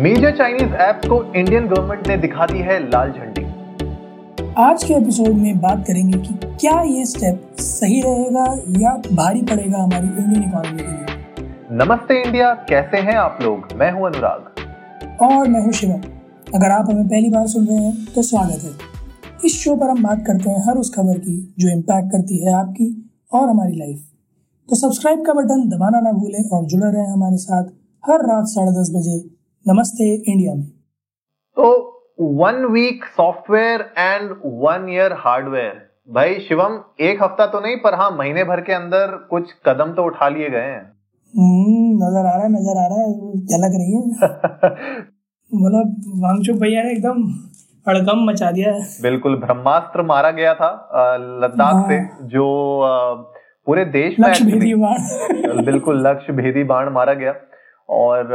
Major Chinese apps को Indian government ने दिखा दी है लाल झंडी। आज के एपिसोड में बात करेंगे कि क्या ये स्टेप सही रहेगा या भारी पड़ेगा हमारी इंडियन इकोनॉमी के लिए। नमस्ते इंडिया कैसे हैं आप लोग? मैं हूँ अनुराग। और मैं हूँ शिवम अगर आप हमें पहली बार सुन रहे हैं तो स्वागत है। इस शो पर हम बात करते हैं हर उस खबर की जो इम्पैक्ट करती है आपकी और हमारी लाइफ तो सब्सक्राइब का बटन दबाना ना भूलें और जुड़े रहें हमारे साथ हर रात साढ़े दस बजे। नमस्ते इंडिया में। तो one week software and one year hardware भाई शिवम एक हफ़्ता तो नहीं पर हाँ महीने भर के अंदर कुछ कदम तो उठा लिए गए हैं। हम्म, नज़र आ रहा है नज़र आ रहा है झलक रही है। मतलब वांगचुक भैया ने एकदम हड़कम मचा दिया। है बिल्कुल ब्रह्मास्त्र मारा गया था लद्दाख से हाँ। जो पूरे देश में बिल्कुल लक्ष्य भेदी बाण मारा गया। और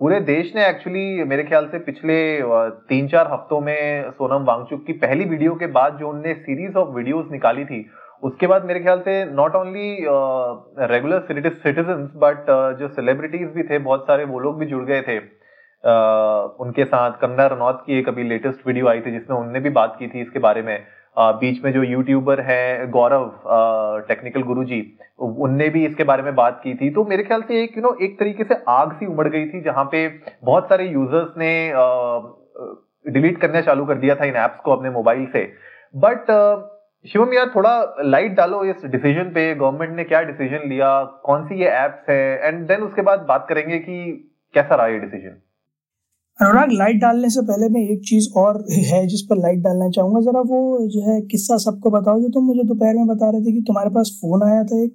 पूरे देश ने एक्चुअली मेरे ख्याल से पिछले तीन चार हफ्तों में सोनम वांगचुक की पहली वीडियो के बाद जो उनने सीरीज़ ऑफ़ वीडियोस निकाली थी उसके बाद मेरे ख्याल से not only regular citizen but जो सेलिब्रिटीज भी थे बहुत सारे वो लोग भी जुड़ गए थे। अ, उनके साथ कंगना रनौत की एक अभी लेटेस्ट वीडियो आई थी जिसमें उनने भी बात की थी इसके बारे में। बीच में जो यूट्यूबर हैं, गौरव टेक्निकल गुरुजी, उनने भी इसके बारे में बात की थी। तो मेरे ख्याल से एक यू नो एक तरीके से आग सी उमड़ गई थी, जहाँ पे बहुत सारे यूज़र्स ने डिलीट करना चालू कर दिया था इन एप्स को अपने मोबाइल से। बट शिवम, यार थोड़ा लाइट डालो इस डिसीज़न पे। गवर्नमेंट ने क्या डिसीज़न लिया? कौन सी ये एप्स है? एंड देन उसके बाद बात करेंगे कि कैसा रहा ये डिसीज़न अनुराग लाइट डालने से पहले मैं एक चीज़ और है जिस पर लाइट डालना चाहूँगा। जरा वो जो है किस्सा सबको बताओ, जो तुम मुझे दोपहर में बता रहे थे कि तुम्हारे पास फ़ोन आया था एक,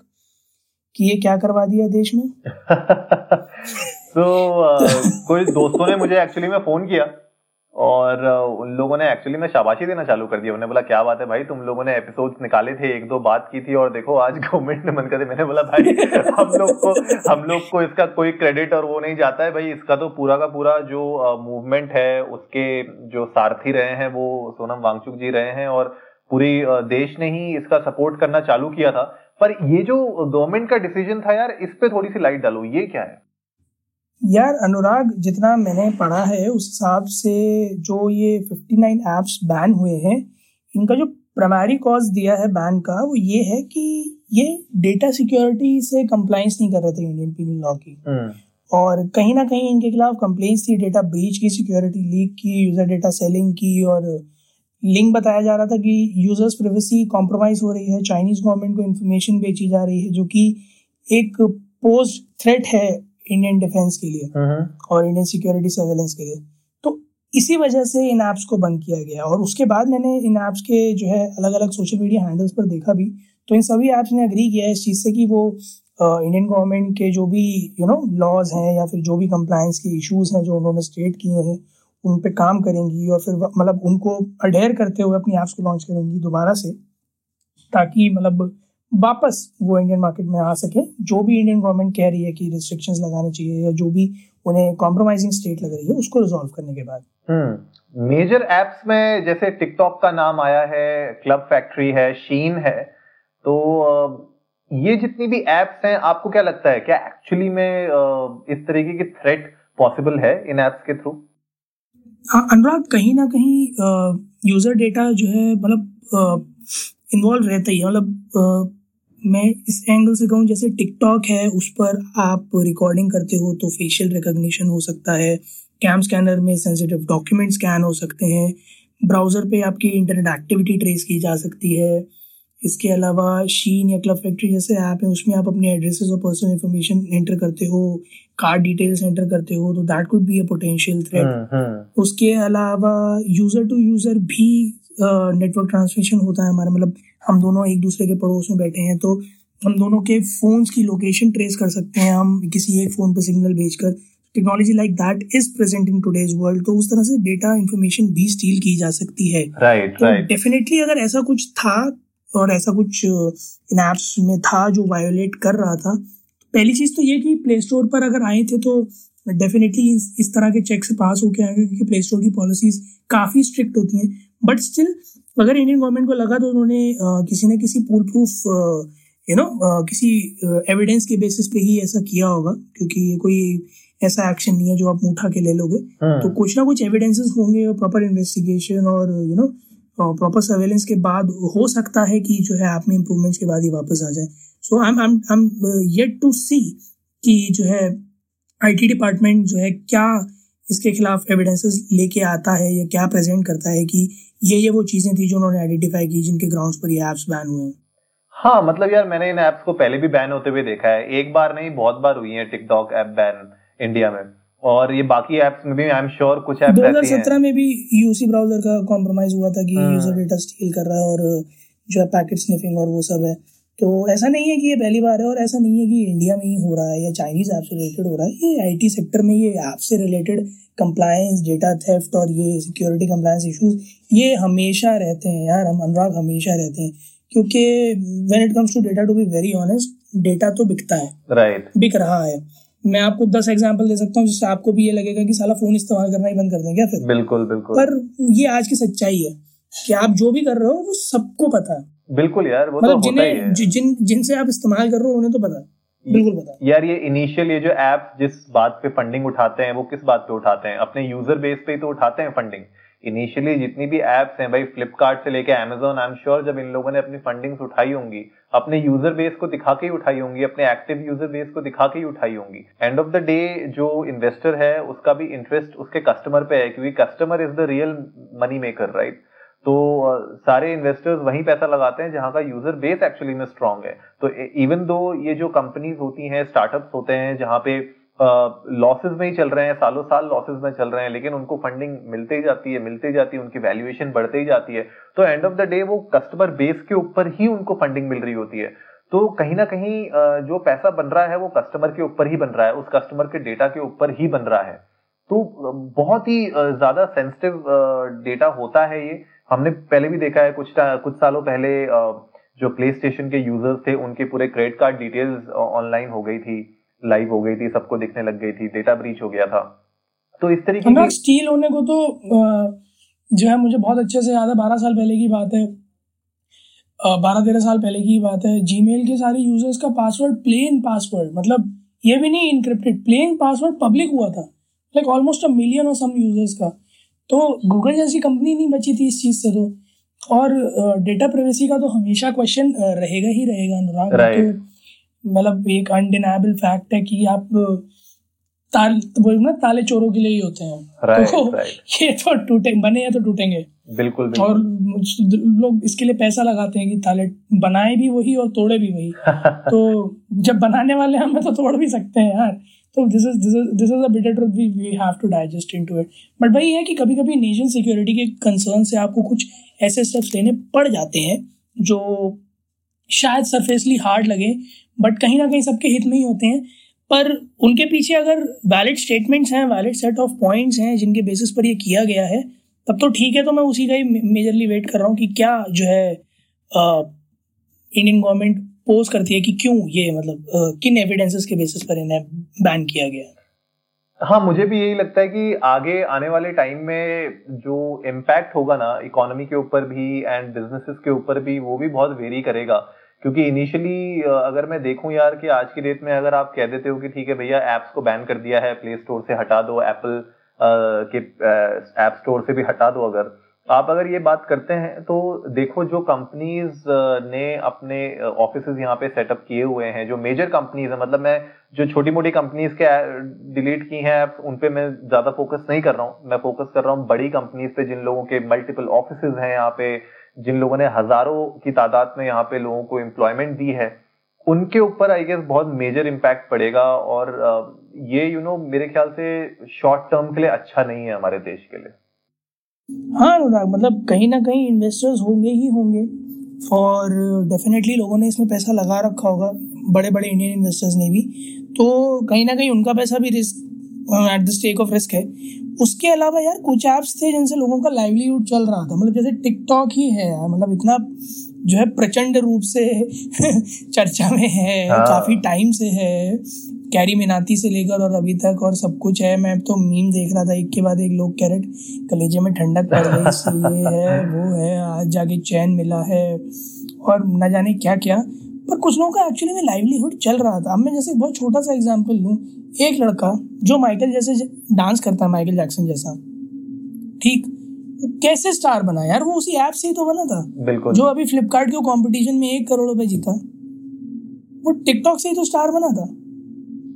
कि ये क्या करवा दिया देश में? तो कोई दोस्तों ने मुझे एक्चुअली में फ़ोन किया। और उन लोगों ने एक्चुअली में शाबाशी देना चालू कर दिया। उन्होंने बोला, क्या बात है भाई, तुम लोगों ने एपिसोड्स निकाले थे, एक दो बात की थी और देखो, आज गवर्नमेंट ने मन कर मैंने बोला, भाई, हम लोग को, हम लोग को इसका कोई क्रेडिट और वो नहीं जाता है भाई। इसका तो पूरा का पूरा जो मूवमेंट है, उसके जो सारथी रहे हैं, वो सोनम वांगचुक जी रहे हैं और पूरी देश ने ही इसका सपोर्ट करना चालू किया था। पर ये जो गवर्नमेंट का डिसीज़न था यार, इस पे थोड़ी सी लाइट डालो, ये क्या है? यार अनुराग जितना मैंने पढ़ा है उस हिसाब से जो ये 59 एप्स बैन हुए हैं इनका जो प्राइमरी कॉज दिया है बैन का वो ये है कि ये डेटा सिक्योरिटी से कंप्लाइंस नहीं कर रहे थे इंडियन पीनल लॉ की। और कहीं ना कहीं इनके खिलाफ कंप्लेन्स थी डेटा ब्रीच की सिक्योरिटी लीक की यूज़र डेटा सेलिंग की और लिंक बताया जा रहा था कि यूज़र्स प्राइवेसी कॉम्प्रोमाइज हो रही है चाइनीज़ गवर्नमेंट को इन्फॉर्मेशन बेची जा रही है जो कि एक पोस्ट थ्रेट है इंडियन डिफेंस के लिए और इंडियन सिक्योरिटी सर्वेलेंस के लिए। तो इसी वजह से इन ऐप्स को बंद किया गया। और उसके बाद मैंने इन ऐप्स के जो है अलग अलग सोशल मीडिया हैंडल्स पर देखा भी। तो इन सभी ऐप्स ने अग्री किया है इस चीज़ से कि वो इंडियन गवर्नमेंट के जो भी यू नो लॉज हैं या फिर जो भी कंप्लायंस के इश्यूज़ हैं जो उन्होंने स्टेट किए हैं उन पे काम करेंगी और फिर मतलब उनको अडेयर करते हुए अपनी ऐप्स को लॉन्च करेंगी दोबारा से। ताकि मतलब वापस वो इंडियन मार्केट में आ सके। जो भी इंडियन गवर्नमेंट कह रही है कि रिस्ट्रिक्शंस लगाने चाहिए या जो भी उन्हें कॉम्प्रोमाइजिंग स्टेट लग रही है उसको रिजॉल्व करने के बाद। मेजर एप्स में जैसे टिकटॉक का नाम आया है क्लब फैक्ट्री है शीन है तो ये जितनी भी एप्स हैं आपको क्या लगता है? क्या एक्चुअली में इस तरीके की थ्रेट पॉसिबल है इन एप्स के थ्रू अनुराग कहीं ना कहीं यूज़र डेटा जो है मतलब इन्वॉल्व रहता ही है। मतलब मैं इस एंगल से कहूँ जैसे टिकटॉक है उस पर आप रिकॉर्डिंग करते हो तो फेशियल रिकॉग्निशन हो सकता है। कैम स्कैनर में सेंसिटिव डॉक्यूमेंट स्कैन हो सकते हैं। ब्राउज़र पे आपकी इंटरनेट एक्टिविटी ट्रेस की जा सकती है। इसके अलावा शीन या क्लब फैक्ट्री जैसे ऐप है उसमें आप अपने एड्रेसेस और पर्सनल इन्फॉर्मेशन एंटर करते हो कार्ड डिटेल्स एंटर करते हो तो that could be a potential threat उसके अलावा यूज़र टू यूज़र भी नेटवर्क ट्रांसमिशन होता है हमारा। मतलब हम दोनों एक दूसरे के पड़ोस में बैठे हैं तो हम दोनों के फोन्स की लोकेशन ट्रेस कर सकते हैं। हम किसी एक फ़ोन पर सिग्नल भेजकर technology like that is present in today's world तो उस तरह से डेटा इंफॉर्मेशन भी स्टील की जा सकती है। राइट तो राइट डेफिनेटली अगर ऐसा कुछ था और ऐसा कुछ इन एप्स में था जो वायोलेट कर रहा था पहली चीज़ तो ये कि प्ले स्टोर पर अगर आए थे तो डेफिनेटली इस, इस तरह के चेक से पास होके आएँगे क्योंकि प्ले स्टोर की पॉलिसीज़ काफ़ी स्ट्रिक्ट होती हैं। बट स्टिल अगर इंडियन गवर्नमेंट को लगा तो उन्होंने किसी न किसी पूल प्रूफ यू नो किसी एविडेंस के बेसिस पे ही ऐसा किया होगा क्योंकि कोई ऐसा एक्शन नहीं है जो आप उठा के ले लोगे हम्म। तो कुछ ना कुछ एविडेंसेस होंगे और प्रॉपर इन्वेस्टिगेशन और यू नो प्रॉपर सर्वेलेंस के बाद हो सकता है कि जो है आप में इम्प्रूवमेंट्स के बाद ही वापस आ जाए so I am I am yet to see कि जो है आईटी डिपार्टमेंट जो है क्या इसके खिलाफ एविडेंसेस लेके आता है या क्या प्रेजेंट करता है कि ये ये वो चीज़ें थी जो उन्होंने आइडेंटिफाई की जिनके ग्राउंड्स पर ये एप्स बैन हुए हैं? हाँ मतलब यार मैंने इन एप्स को पहले भी बैन होते हुए देखा है। एक बार नहीं बहुत बार हुई है टिकटॉक ऐप बैन इंडिया में। और ये बाकी एप्स में भी आई एम श्योर कुछ हैं। 2017 में भी यूसी ब्राउज़र का कॉम्प्रोमाइज हुआ था कि। यूज़र डेटा स्टील कर रहा है और जो है पैकेट स्निफिंग और वो सब है। तो ऐसा नहीं है कि ये पहली बार है और ऐसा नहीं है कि इंडिया में ही हो रहा है या चाइनीज़ ऐप से रिलेटेड हो रहा है। ये आईटी सेक्टर में ये ऐप से रिलेटेड कंप्लायंस डेटा थेफ्ट और ये सिक्योरिटी कंप्लायंस इश्यूज़ ये हमेशा रहते हैं यार। हम अनुराग हमेशा रहते हैं क्योंकि when it comes to data to be very honest data तो बिकता है। Right right. बिक रहा है। मैं आपको दस एग्ज़ाम्पल दे सकता हूँ जिससे आपको भी ये लगेगा कि साला फ़ोन इस्तेमाल करना ही बंद कर दें क्या फिर? बिल्कुल बिल्कुल। पर ये आज की सच्चाई है कि आप जो भी कर रहे हो वो सबको पता है। बिल्कुल यार वो तो मतलब होता ही है। जिन जिनसे आप इस्तेमाल कर रहे हो उन्हें तो पता बिल्कुल पता यार ये इनिशियल ये जो ऐप जिस बात पे फंडिंग उठाते हैं वो किस बात पे उठाते हैं? अपने यूज़र बेस पे ही तो उठाते हैं फंडिंग इनिशियली जितनी भी एप्स हैं भाई फ्लिपकार्ट से लेके अमेजोन आई एम श्योर जब इन लोगों ने अपनी फंडिंग्स उठाई होंगी अपने यूज़र बेस को दिखा के ही उठाई होंगी अपने एक्टिव यूज़र बेस को दिखा के ही उठाई होंगी। एंड ऑफ़ द डे जो इन्वेस्टर है उसका भी इंटरेस्ट उसके कस्टमर पे है क्योंकि customer is the real money maker right तो सारे इन्वेस्टर्स वहीं पैसा लगाते हैं जहाँ का यूज़र बेस एक्चुअली में स्ट्रांग है। तो इवन दो ये जो कंपनीज़ होती हैं स्टार्टअप्स होते हैं, जहाँ पे लॉसेस में ही चल रहे हैं, सालों साल लॉसेस में चल रहे हैं, लेकिन उनको फंडिंग मिलते ही जाती है, मिलते ही जाती है, उनकी वैल्यूएशन बढ़ते ही जाती है तो एंड ऑफ़ द डे वो कस्टमर बेस के ऊपर ही उनको फंडिंग मिल रही होती है। तो कहीं ना कहीं जो पैसा बन रहा है वो कस्टमर के ऊपर ही बन रहा है, उस कस्टमर के डेटा के ऊपर ही बन रहा है। तो बहुत ही ज़्यादा सेंसिटिव डेटा होता है ये। हमने पहले भी देखा है कुछ कुछ सालों पहले जो प्ले स्टेशन के यूज़र्स थे उनके पूरे क्रेडिट कार्ड डिटेल्स ऑनलाइन हो गई थी लाइव हो गई थी सबको दिखने लग गई थी डेटा ब्रीच हो गया था। तो इस तरीके की स्टील होने को तो जो है मुझे बहुत अच्छे से याद है बारह साल पहले की बात है। बारह तेरह साल पहले की बात है। जीमेल के सारे यूज़र्स का पासवर्ड प्लेन पासवर्ड मतलब ये भी नहीं इनक्रिप्टेड प्लेन पासवर्ड पब्लिक हुआ था। लाइक ऑलमोस्ट अ मिलियन और सम यूज़र्स का। तो गूगल जैसी कंपनी नहीं बची थी इस चीज़ से तो। और डेटा प्राइवेसी का तो हमेशा क्वेश्चन रहेगा ही रहेगा अनुराग। Right. तो मतलब एक अनडिनाइबल फैक्ट है कि आप ताल बोल ना ताले चोरों के लिए ही होते हैं। राइट तो राइट ये तो टूटे बने हैं तो टूटेंगे। बिल्कुल बिल्कुल। और लोग इसके लिए पैसा लगाते हैं कि ताले बनाए भी वही और तोड़े भी वही। तो जब बनाने वाले हमें तो तोड़ भी सकते हैं यार। तो this is this is this is a truth we we have to digest into it but भाई ये है कि कभी कभी नेशन सिक्योरिटी के कंसर्न से आपको कुछ ऐसे स्टेप्स लेने पड़ जाते हैं जो शायद सरफेसली हार्ड लगे बट कहीं ना कहीं सबके हित में ही होते हैं। पर उनके पीछे अगर वैलिड स्टेटमेंट्स हैं वैलिड सेट ऑफ़ पॉइंट्स हैं जिनके बेसिस पर ये किया गया है, तब तो ठीक है तो मैं उसी का ही मेजरली वेट कर रहा हूँ कि क्या जो है इंडियन गवर्नमेंट पोज करती है कि क्यों ये मतलब किन एविडेंसेस के बेसिस पर इन्हें बैन किया गया? हाँ मुझे भी यही लगता है कि आगे, आने वाले टाइम में जो इम्पैक्ट होगा ना इकोनॉमी के ऊपर भी एंड बिजनेसेस के ऊपर भी, वो भी बहुत वेरी करेगा। क्योंकि इनिशियली अगर मैं देखूँ यार कि आज की डेट में अगर आप कह देते हो कि ठीक है भैया एप्स को बैन कर दिया है प्ले स्टोर से हटा दो एप्पल के ऐप स्टोर से भी हटा दो अगर आप अगर ये बात करते हैं तो देखो जो कंपनीज़ ने अपने ऑफ़िस यहाँ पे सेटअप किए हुए हैं जो मेजर कंपनीज़ है मतलब मैं जो छोटी मोटी कंपनीज़ के डिलीट की हैं उन पे मैं ज़्यादा फोकस नहीं कर रहा हूँ। मैं फोकस कर रहा हूँ बड़ी कंपनीज़ पे जिन लोगों के मल्टीपल ऑफ़िस हैं यहाँ पे जिन लोगों ने हज़ारों की तादाद में यहाँ पे लोगों को एम्प्लॉयमेंट दी है। उनके ऊपर आई गेस बहुत मेजर इम्पैक्ट पड़ेगा और ये यू you नो know, मेरे ख्याल से शॉर्ट टर्म के लिए अच्छा नहीं है हमारे देश के लिए। हाँ अनुराग मतलब कहीं ना कहीं इन्वेस्टर्स होंगे ही होंगे। और डेफिनेटली लोगों ने इसमें पैसा लगा रखा होगा बड़े बड़े इंडियन इन्वेस्टर्स ने भी। तो कहीं ना कहीं उनका पैसा भी risk at the stake of risk है। उसके अलावा यार कुछ ऐप्स थे जिनसे लोगों का लाइवलीहुड चल रहा था। मतलब जैसे टिकटॉक ही है मतलब इतना जो है प्रचंड रूप से चर्चा में है हाँ। काफ़ी टाइम से है। कैरी मिनाती से लेकर और अभी तक और सब कुछ है। मैं तो मीम देख रहा था एक के बाद एक लोग कह रहे कलेजे में ठंडक पड़ गई इससे ये है वो है आज जाके चैन मिला है। और न जाने क्या क्या पर कुछ लोगों का एक्चुअली में लाइवलीहुड चल रहा था। अब मैं जैसे बहुत छोटा सा एग्ज़ाम्पल लूँ एक लड़का जो माइकल जैसे डांस करता है माइकल जैक्सन जैसा। ठीक? कैसे स्टार बना यार? वो उसी ऐप से ही तो बना था। बिल्कुल। जो अभी फ्लिपकार्ट के कंपटीशन में एक करोड़ रुपए जीता। वो टिकटॉक से ही तो स्टार बना था।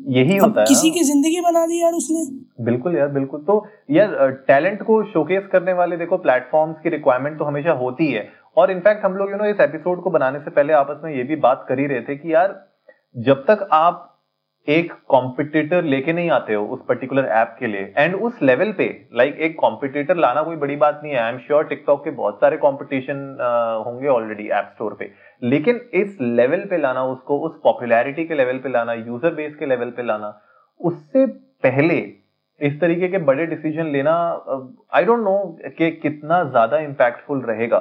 यही होता है किसी की ज़िंदगी बना दी यार उसने। बिल्कुल यार बिल्कुल। तो यार टैलेंट को शोकेस करने वाले देखो प्लेटफॉर्म्स की रिक्वायरमेंट तो हमेशा होती है। और इनफैक्ट हम लोग यू नो इस एपिसोड को बनाने से पहले आपस में ये भी बात कर ही रहे थे कि यार जब तक आप एक कॉम्पिटिटर लेके नहीं आते हो उस पर्टिकुलर ऐप के लिए। एंड उस लेवल पे लाइक like, एक कॉम्पिटिटर लाना कोई बड़ी बात नहीं है। आई एम श्योर टिकटॉक के बहुत सारे कॉम्पिटिशन uh, होंगे ऑलरेडी ऐप स्टोर पे। लेकिन इस लेवल पे लाना उसको उस पॉपुलैरिटी के लेवल पे लाना यूज़र बेस के लेवल पे लाना उससे पहले इस तरीके के बड़े डिसीज़न लेना आई डोंट नो कि कितना ज़्यादा इम्पैक्टफुल रहेगा।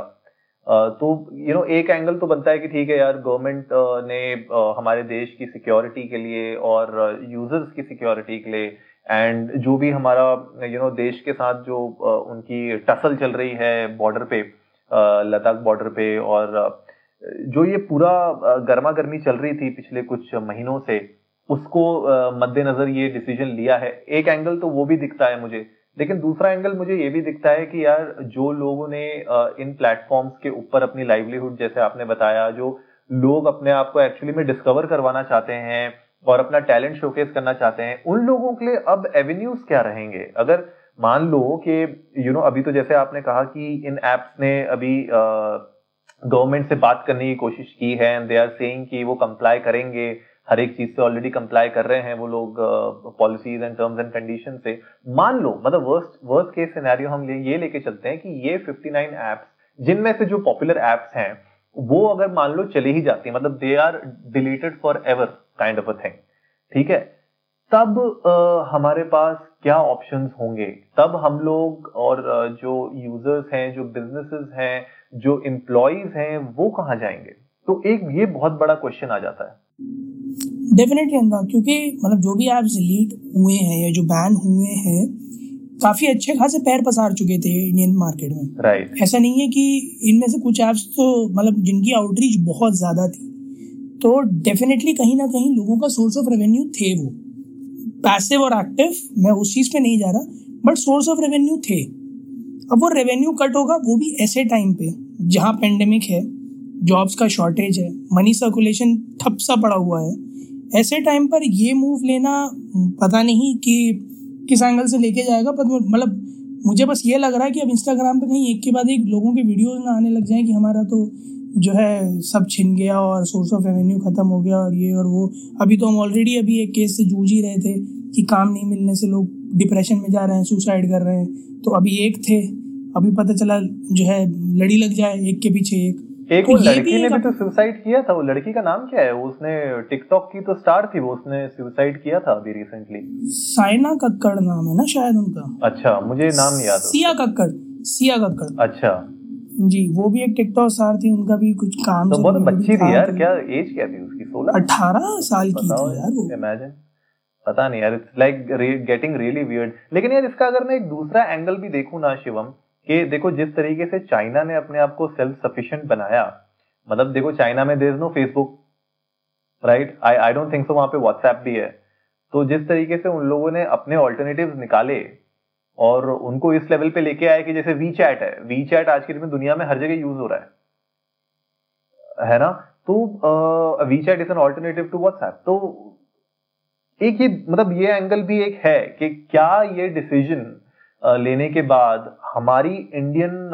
तो यू नो एक एंगल तो बनता है कि ठीक है यार गवर्नमेंट ने हमारे देश की सिक्योरिटी के लिए और यूज़र्स की सिक्योरिटी के लिए एंड जो भी हमारा यू नो देश के साथ जो उनकी टसल चल रही है बॉर्डर पे लद्दाख बॉर्डर पे और जो ये पूरा गर्मा गर्मी चल रही थी पिछले कुछ महीनों से, उसको मद्देनजर ये डिसीज़न लिया है। एक एंगल तो वो भी दिखता है मुझे लेकिन दूसरा एंगल मुझे ये भी दिखता है कि यार जो लोगों ने इन प्लेटफॉर्म्स के ऊपर अपनी लाइवलीहुड जैसे आपने बताया, जो लोग अपने आप को एक्चुअली में डिस्कवर करवाना चाहते हैं और अपना टैलेंट शोकेस करना चाहते हैं, उन लोगों के लिए अब एवेन्यूज क्या रहेंगे? अगर मान लो कि यू नो अभी तो जैसे आपने कहा कि इन एप्स ने अभी गवर्नमेंट से बात करने की कोशिश की है एंड दे आर सेइंग कि वो कंप्लाई करेंगे हर एक चीज़ से ऑलरेडी कंप्लाई कर रहे हैं वो लोग policies and terms and condition से। मान लो मतलब वर्स्ट वर्स्ट केस सिनेरियो हम ये लेके चलते हैं कि ये 59 एप्स जिनमें से जो पॉपुलर एप्स हैं वो अगर मान लो चली ही जाती है मतलब they are deleted for ever kind of a thing ठीक है? तब uh, हमारे पास क्या ऑप्शंस होंगे? तब हम लोग और जो यूज़र्स हैं जो बिजनेसेस हैं जो एम्प्लॉयज़ हैं वो कहाँ जाएँगे? तो एक ये बहुत बड़ा क्वेश्चन आ जाता है। डेफिनेटली अनुराग क्योंकि मतलब जो भी ऐप्स डिलीट हुए हैं या जो बैन हुए हैं काफ़ी अच्छे खासे पैर पसार चुके थे इंडियन मार्केट में। Right right. ऐसा नहीं है कि इनमें से कुछ ऐप्स तो मतलब जिनकी आउटरीच बहुत ज़्यादा थी। तो डेफिनेटली कहीं ना कहीं लोगों का सोर्स ऑफ़ रेवेन्यू थे वो। पैसिव और एक्टिव मैं उस चीज़ पे नहीं जा रहा बट सोर्स ऑफ़ रेवेन्यू थे। अब वो रेवेन्यू कट होगा वो भी ऐसे टाइम पे जहाँ पेंडेमिक है जॉब्स का शॉर्टेज है मनी सर्कुलेशन ठप सा पड़ा हुआ है ऐसे टाइम पर ये मूव लेना, पता नहीं कि किस एंगल से लेके जाएगा, पर मतलब मुझे बस ये लग रहा है कि अब इंस्टाग्राम पे कहीं एक के बाद एक लोगों के वीडियोस ना आने लग जाए कि हमारा तो जो है सब छिन गया और सोर्स ऑफ़ रेवेन्यू खत्म हो गया और ये और वो। अभी तो हम ऑलरेडी अभी एक केस से जूझ ही रहे थे कि काम नहीं मिलने से लोग डिप्रेशन में जा रहे हैं सुसाइड कर रहे हैं। तो अभी एक थे, अभी पता चला जो है लड़ी लग जाए एक के पीछे एक। एक वो लड़की ने भी तो सुसाइड किया था वो लड़की का नाम क्या है? उसने टिकटॉक की तो स्टार थी वो उसने सुसाइड किया था अभी रिसेंटली साइना कक्कड़ नाम है ना शायद उनका? अच्छा मुझे नाम नहीं याद सिया कक्कड़ सिया कक्कड़। अच्छा। जी वो भी एक टिकटॉक स्टार थी उनका भी कुछ काम तो बहुत बच्ची थी यार क्या एज क्या थी उसकी सोलह? अठारह साल की थी यार इमेजिन पता नहीं यार it's like getting really weird लेकिन यार इसका अगर मैं एक दूसरा एंगल भी देखूँ ना शिवम कि देखो, जिस तरीके से चाइना ने अपने आप को सेल्फ सफिशिएंट बनाया मतलब देखो चाइना में there no Facebook right I I don't think so वहाँ पे व्हाट्सएप भी है। तो जिस तरीके से उन लोगों ने अपने ऑल्टरनेटिव निकाले और उनको इस लेवल पे लेके आए कि जैसे वी चैट है। वी चैट आज के दिन में दुनिया में हर जगह यूज़ हो रहा है। है ना? तो WeChat is an alternative to WhatsApp तो एक ये मतलब ये एंगल भी एक है कि क्या ये डिसीज़न लेने के बाद हमारी इंडियन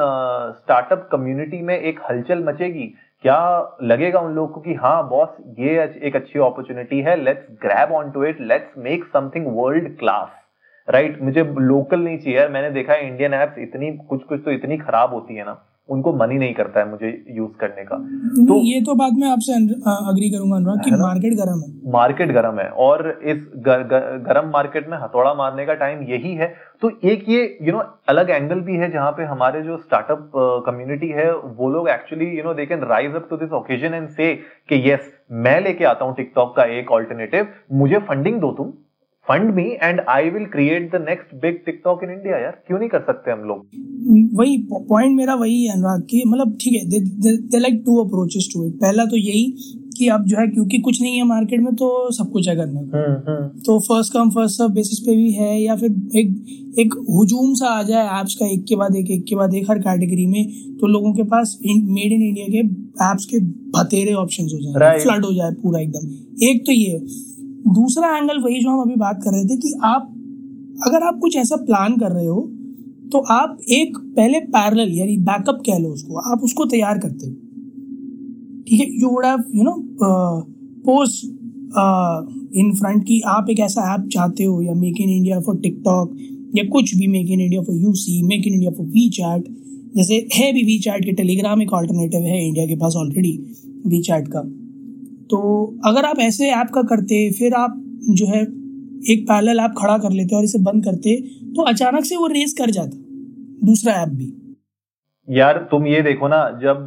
स्टार्टअप कम्युनिटी में एक हलचल मचेगी। क्या लगेगा उन लोगों को कि हाँ बॉस ये एक अच्छी अपॉर्चुनिटी है let's grab on to it let's make something world class right मुझे लोकल नहीं चाहिए। मैंने देखा है इंडियन ऐप्स इतनी कुछ कुछ तो इतनी खराब होती है ना। उनको मन ही नहीं करता है मुझे यूज़ करने का। तो ये तो बात मैं आपसे अग्री करूँगा अनुराग कि मार्केट गर्म है। मार्केट गर्म है और इस गर, गर, गर्म मार्केट में हथौड़ा मारने का टाइम यही है। तो एक ये यू you नो know, अलग एंगल भी है जहाँ पे हमारे जो स्टार्टअप कम्युनिटी है वो लोग actually you know they can rise up to this occasion and say कि यस मैं लेके आता हूँ टिकटॉक का एक ऑल्टरनेटिव मुझे फंडिंग दो तुम। Fund me and I will create the next big TikTok in India यार। क्यों नहीं कर सकते हम लोग? वही पॉइंट मेरा वही है अनुराग कि मतलब ठीक है they like two approaches to it पहला तो यही कि अब जो है क्योंकि कुछ नहीं है मार्केट में तो सब कुछ है करने को हम्म, हम्म। तो first come first serve basis पे भी है या फिर एक एक हुजूम सा आ जाए एप्स का एक के बाद एक एक के बाद एक हर कैटेगरी में तो लोगों के पास मेड इन इंडिया के एप्स के बतेरे ऑप्शंस हो जाए। फ्लड हो जाए पूरा एकदम। एक तो ये दूसरा एंगल वही जो हम अभी बात कर रहे थे कि आप, अगर आप कुछ ऐसा प्लान कर रहे हो तो आप एक पहले पैरेलल यानी बैकअप कह लो उसको, आप उसको तैयार करते हो। ठीक है? You would have you know post in front की आप एक ऐसा ऐप चाहते हो, या make in India for TikTok या कुछ भी make in India for you see make in India for WeChat जैसे है भी वी चैट के टेलीग्राम एक ऑल्टरनेटिव है इंडिया के पास ऑलरेडी वी चैट का। तो अगर आप ऐसे ऐप का करते फिर आप जो है एक पैरेलल ऐप खड़ा कर लेते और इसे बंद करते तो अचानक से वो रेस कर जाता दूसरा ऐप भी। यार तुम ये देखो ना जब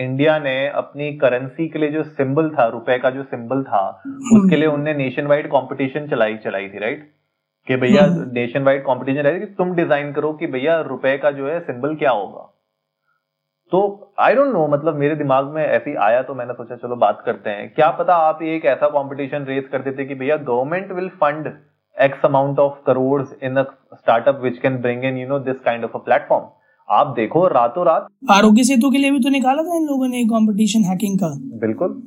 इंडिया ने अपनी करेंसी के लिए जो सिंबल था रुपए का जो सिंबल था हम्म। उसके लिए उनने नेशन वाइड कॉम्पिटिशन चलाई चलाई थी राइट कि भैया नेशन वाइड कॉम्पिटिशन रही कि तुम डिज़ाइन करो कि भैया रुपए का जो है सिंबल क्या होगा। तो आई डोंट नो मतलब मेरे दिमाग में ऐसी आया तो मैंने सोचा चलो बात करते हैं। क्या पता आप एक ऐसा कंपटीशन रेस कर देते कि भैया government will fund X amount of crore in a startup which can bring in you know this kind of a platform आप देखो रातों रात आरोग्य सेतु के लिए भी तो निकाला था इन लोगों ने कंपटीशन हैकिंग का। बिल्कुल।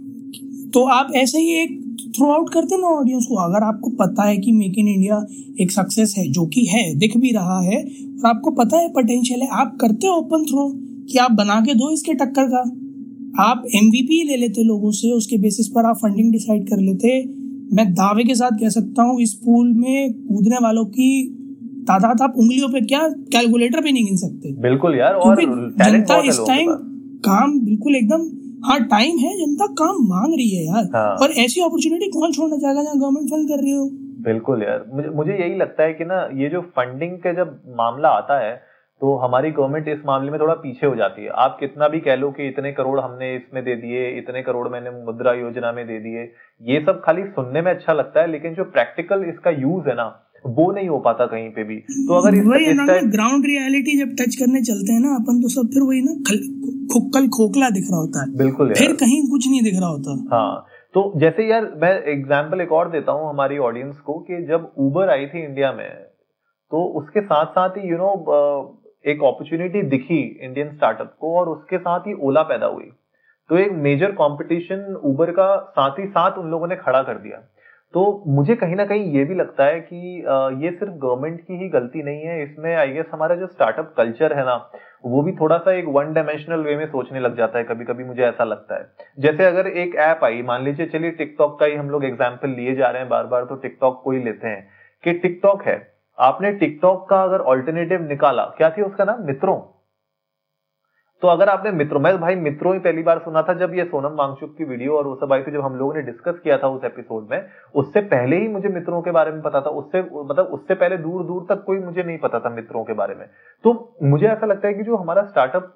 तो आप ऐसे ही एक थ्रो आउट करते ना ऑडियंस को अगर आपको पता है कि मेक इन इंडिया एक सक्सेस है जो कि है दिख भी रहा है और आपको पता है पोटेंशियल है आप करते हो ओपन थ्रो कि आप बना के दो इसके टक्कर का। आप एम ले लेते लोगों से उसके बेसिस पर आप फंडिंग डिसाइड कर लेते। मैं दावे के साथ कह सकता हूँ इस पूल में कूदने वालों की तादाद आप उंगलियों पे क्या कैलकुलेटर पे नहीं गिन सकते। बिल्कुल यार और जनता इस टाइम काम बिल्कुल एकदम हाँ टाइम है जनता काम मांग रही है यार। हाँ। और ऐसी अपॉर्चुनिटी कौन छोड़ना चाहेगा जहाँ गवर्नमेंट फंड कर रही हो? बिल्कुल यार मुझे मुझे यही लगता है कि ना ये जो फंडिंग का जब मामला आता है तो हमारी गवर्नमेंट इस मामले में थोड़ा पीछे हो जाती है। आप कितना भी कह लो कि इतने करोड़ हमने इसमें दे दिए इतने करोड़ मैंने मुद्रा योजना में दे दिए ये सब खाली सुनने में अच्छा लगता है लेकिन जो प्रैक्टिकल इसका यूज़ है ना वो नहीं हो पाता कहीं पे भी। तो अगर इस, वही इस ग्राउंड रियलिटी जब टच करने चलते हैं ना अपन तो सब फिर वही ना खुक्कल खोखला दिख रहा होता है। बिल्कुल फिर कहीं कुछ नहीं दिख रहा होता। हाँ तो जैसे यार मैं एग्ज़ाम्पल एक और देता हूँ हमारी ऑडियंस को कि जब उबर आई थी इंडिया में तो उसके साथ साथ ही यू नो एक अपॉर्चुनिटी दिखी इंडियन स्टार्टअप को और उसके साथ ही ओला पैदा हुई। तो एक मेजर कंपटीशन उबर का साथ ही साथ उन लोगों ने खड़ा कर दिया। तो मुझे कहीं ना कहीं ये भी लगता है कि ये सिर्फ़ गवर्नमेंट की ही गलती नहीं है, इसमें आई गेस हमारा जो स्टार्टअप कल्चर है ना, वो भी थोड़ा सा एक वन डायमेंशनल वे में सोचने लग जाता है कभी कभी मुझे ऐसा लगता है। जैसे अगर एक ऐप आई, मान लीजिए, चलिए टिकटॉक का ही हम लोग एग्ज़ाम्पल लिए जा रहे हैं बार बार तो टिकटॉक को ही लेते हैं। कि टिकटॉक है आपने टिकटॉक का अगर ऑल्टरनेटिव निकाला क्या थी उसका नाम? मित्रों। तो अगर आपने मित्रों, मैं भाई मित्रों ही पहली बार सुना था जब ये सोनम वांगचुक की वीडियो और वो सब आई थी, जब हम लोगों ने डिस्कस किया था उस एपिसोड में, उससे पहले ही मुझे मित्रों के बारे में पता था, उससे मतलब उससे पहले दूर दूर तक कोई मुझे नहीं पता था मित्रों के बारे में। तो मुझे ऐसा लगता है कि जो हमारा स्टार्टअप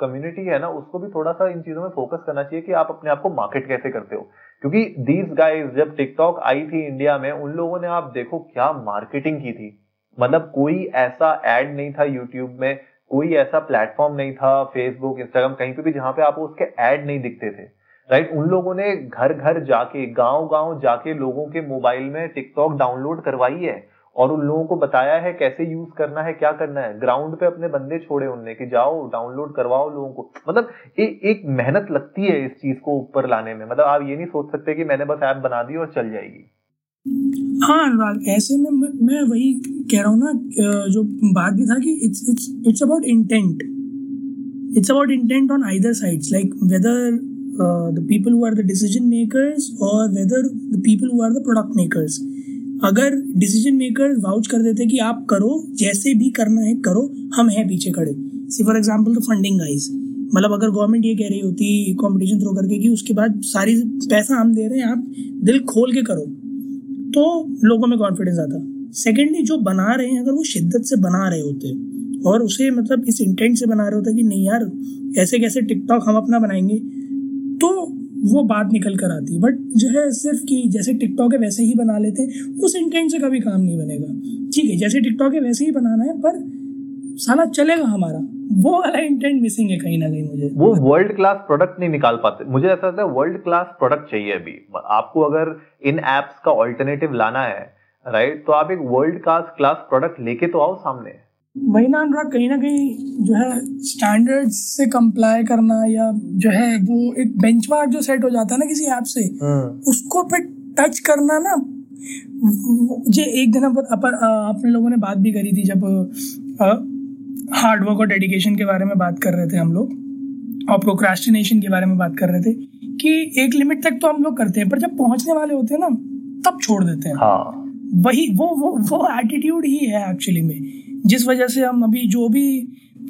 कम्युनिटी है ना, उसको भी थोड़ा सा इन चीज़ों में फोकस करना चाहिए कि आप अपने आप को मार्केट कैसे करते हो। क्योंकि दीज गाइज़ जब टिकटॉक आई थी इंडिया में, उन लोगों ने आप देखो क्या मार्केटिंग की थी। मतलब कोई ऐसा एड नहीं था यूट्यूब में कोई ऐसा प्लेटफॉर्म नहीं था फेसबुक इंस्टाग्राम कहीं पे भी जहाँ पे आपको उसके एड नहीं दिखते थे राइट उन लोगों ने घर घर जाके गाँव गाँव जाके लोगों के मोबाइल में टिकटॉक डाउनलोड करवाई है और उन लोगों को बताया है कैसे यूज़ करना है क्या करना है। ग्राउंड पे अपने बंदे छोड़े उनने कि जाओ डाउनलोड करवाओ लोगों को। मतलब ए, एक मेहनत लगती है इस चीज़ को ऊपर लाने में। मतलब आप ये नहीं सोच सकते कि मैंने बस ऐप बना दी और चल जाएगी। हाँ अनुराग ऐसे में मैं, वही कह रहा हूँ ना जो बात भी था कि it's it's it's about intent it's about intent on either sides like whether the people who are the decision makers और whether the people who are the product makers अगर डिसीज़न मेकर्स वाउच कर देते कि आप करो जैसे भी करना है करो हम हैं पीछे खड़े। See for example the funding guys मतलब अगर गवर्नमेंट ये कह रही होती कंपटीशन थ्रो करके कि उसके बाद सारी पैसा हम दे रहे हैं आप दिल खोल के करो। तो लोगों में कॉन्फिडेंस आता। सेकेंडली जो बना रहे हैं, अगर वो शिद्दत से बना रहे होते, और उसे मतलब इस इंटेंट से बना रहे होते कि नहीं यार ऐसे कैसे टिकटॉक हम अपना बनाएँगे तो वो बात निकल कर आती। बट जो है सिर्फ़ कि जैसे टिकटॉक है, वैसे ही बना लेते हैं। उस इंटेंट से कभी काम नहीं बनेगा। ठीक है, जैसे टिकटॉक है, वैसे ही बनाना है, पर साला चलेगा हमारा। वो वाला इंटेंट मिसिंग है कहीं ना कहीं मुझे। वो वर्ल्ड क्लास प्रोडक्ट नहीं निकाल पाते। मुझे ऐसा लगता है वर्ल्ड क्लास प्रोडक्ट चाहिए अभी। आपको अगर इन एप्स का ऑल्टरनेटिव लाना है राइट तो आप एक वर्ल्ड क्लास क्लास प्रोडक्ट लेके तो आओ सामने। वही ना अनुराग कहीं ना कहीं जो है स्टैंडर्ड से कंप्लाई करना या जो है वो एक बेंचमार्क जो सेट हो जाता है ना किसी ऐप से हम्म। उसको फिर टच करना ना मुझे एक दिन अपन अपने लोगों ने बात भी करी थी जब हार्डवर्क और डेडिकेशन के बारे में बात कर रहे थे हम लोग और प्रोक्रास्टिनेशन के बारे में बात कर रहे थे कि एक लिमिट तक तो हम लोग करते हैं पर जब पहुँचने वाले होते हैं ना तब छोड़ देते हैं। हाँ। वही वो वो वो एटीट्यूड ही है एक्चुअली में जिस वजह से हम अभी जो भी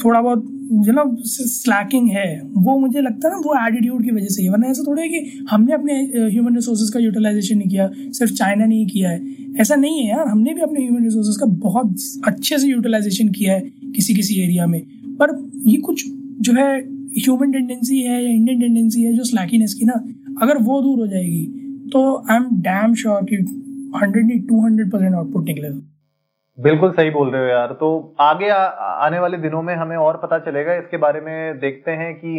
थोड़ा बहुत जो ना स्लैकिंग है वो मुझे लगता है ना वो एटीट्यूड की वजह से ही वरना ऐसा थोड़ा है कि हमने अपने ह्यूमन रिसोर्सेज का यूटिलाइजेशन नहीं किया सिर्फ़ चाइना नहीं किया है। ऐसा नहीं है यार हमने भी अपने ह्यूमन रिसोर्सेज का बहुत अच्छे से यूटिलाइजेशन किया है। किसी किसी एरिया में। पर ये कुछ जो है ह्यूमन टेंडेंसी है या इंडियन टेंडेंसी है जो स्लैकीनेस की ना अगर वो दूर हो जाएगी तो आई एम डैम श्योर कि hundred two hundred percent output निकलेगा। बिल्कुल सही बोल रहे हो यार। तो आगे आ, आने वाले दिनों में हमें और पता चलेगा। इसके बारे में देखते हैं कि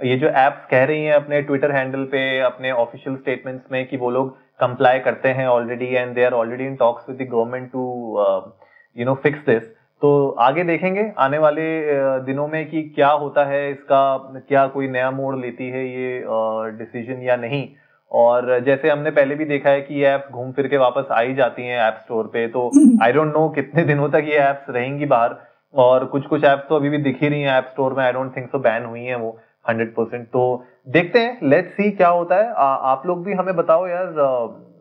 ये जो एप्स कह रही हैं अपने ट्विटर हैंडल पे अपने ऑफिशियल स्टेटमेंट्स में कि वो लोग कंप्लाई करते हैं already and they are already in talks with the government to you know fix this तो आगे देखेंगे आने वाले दिनों में कि क्या होता है इसका क्या कोई नया मोड़ लेती है ये डिसीज़न या नहीं। और जैसे हमने पहले भी देखा है कि ये ऐप्स घूम फिर के वापस आई जाती हैं ऐप स्टोर पे तो आई डोंट नो कितने दिनों तक ये ऐप्स रहेंगी बाहर। और कुछ कुछ ऐप्स तो अभी भी दिख ही रही हैं ऐप स्टोर में I don't think so ban हुई हैं वो हंड्रेड परसेंट तो देखते हैं लेट्स सी क्या होता है। आ, आप लोग भी हमें बताओ यार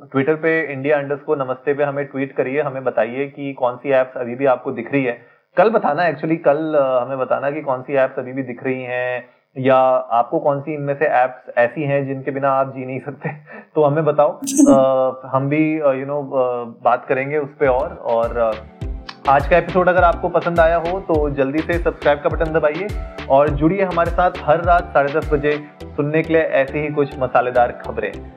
ट्विटर पे इंडिया अंडर नमस्ते पे हमें ट्वीट करिए हमें बताइए कि कौन सी एप्स अभी भी आपको दिख रही है। कल बताना एक्चुअली कल हमें बताना कि कौन सी एप्स अभी भी दिख रही हैं या आपको कौन सी इनमें से एप्स ऐसी हैं जिनके बिना आप जी नहीं सकते। तो हमें बताओ। आ, हम भी यू नो बात करेंगे उस पर और और आज का एपिसोड अगर आपको पसंद आया हो तो जल्दी से सब्सक्राइब का बटन दबाइए और जुड़िए हमारे साथ हर रात साढ़े दस बजे सुनने के लिए ऐसी ही कुछ मसालेदार खबरें।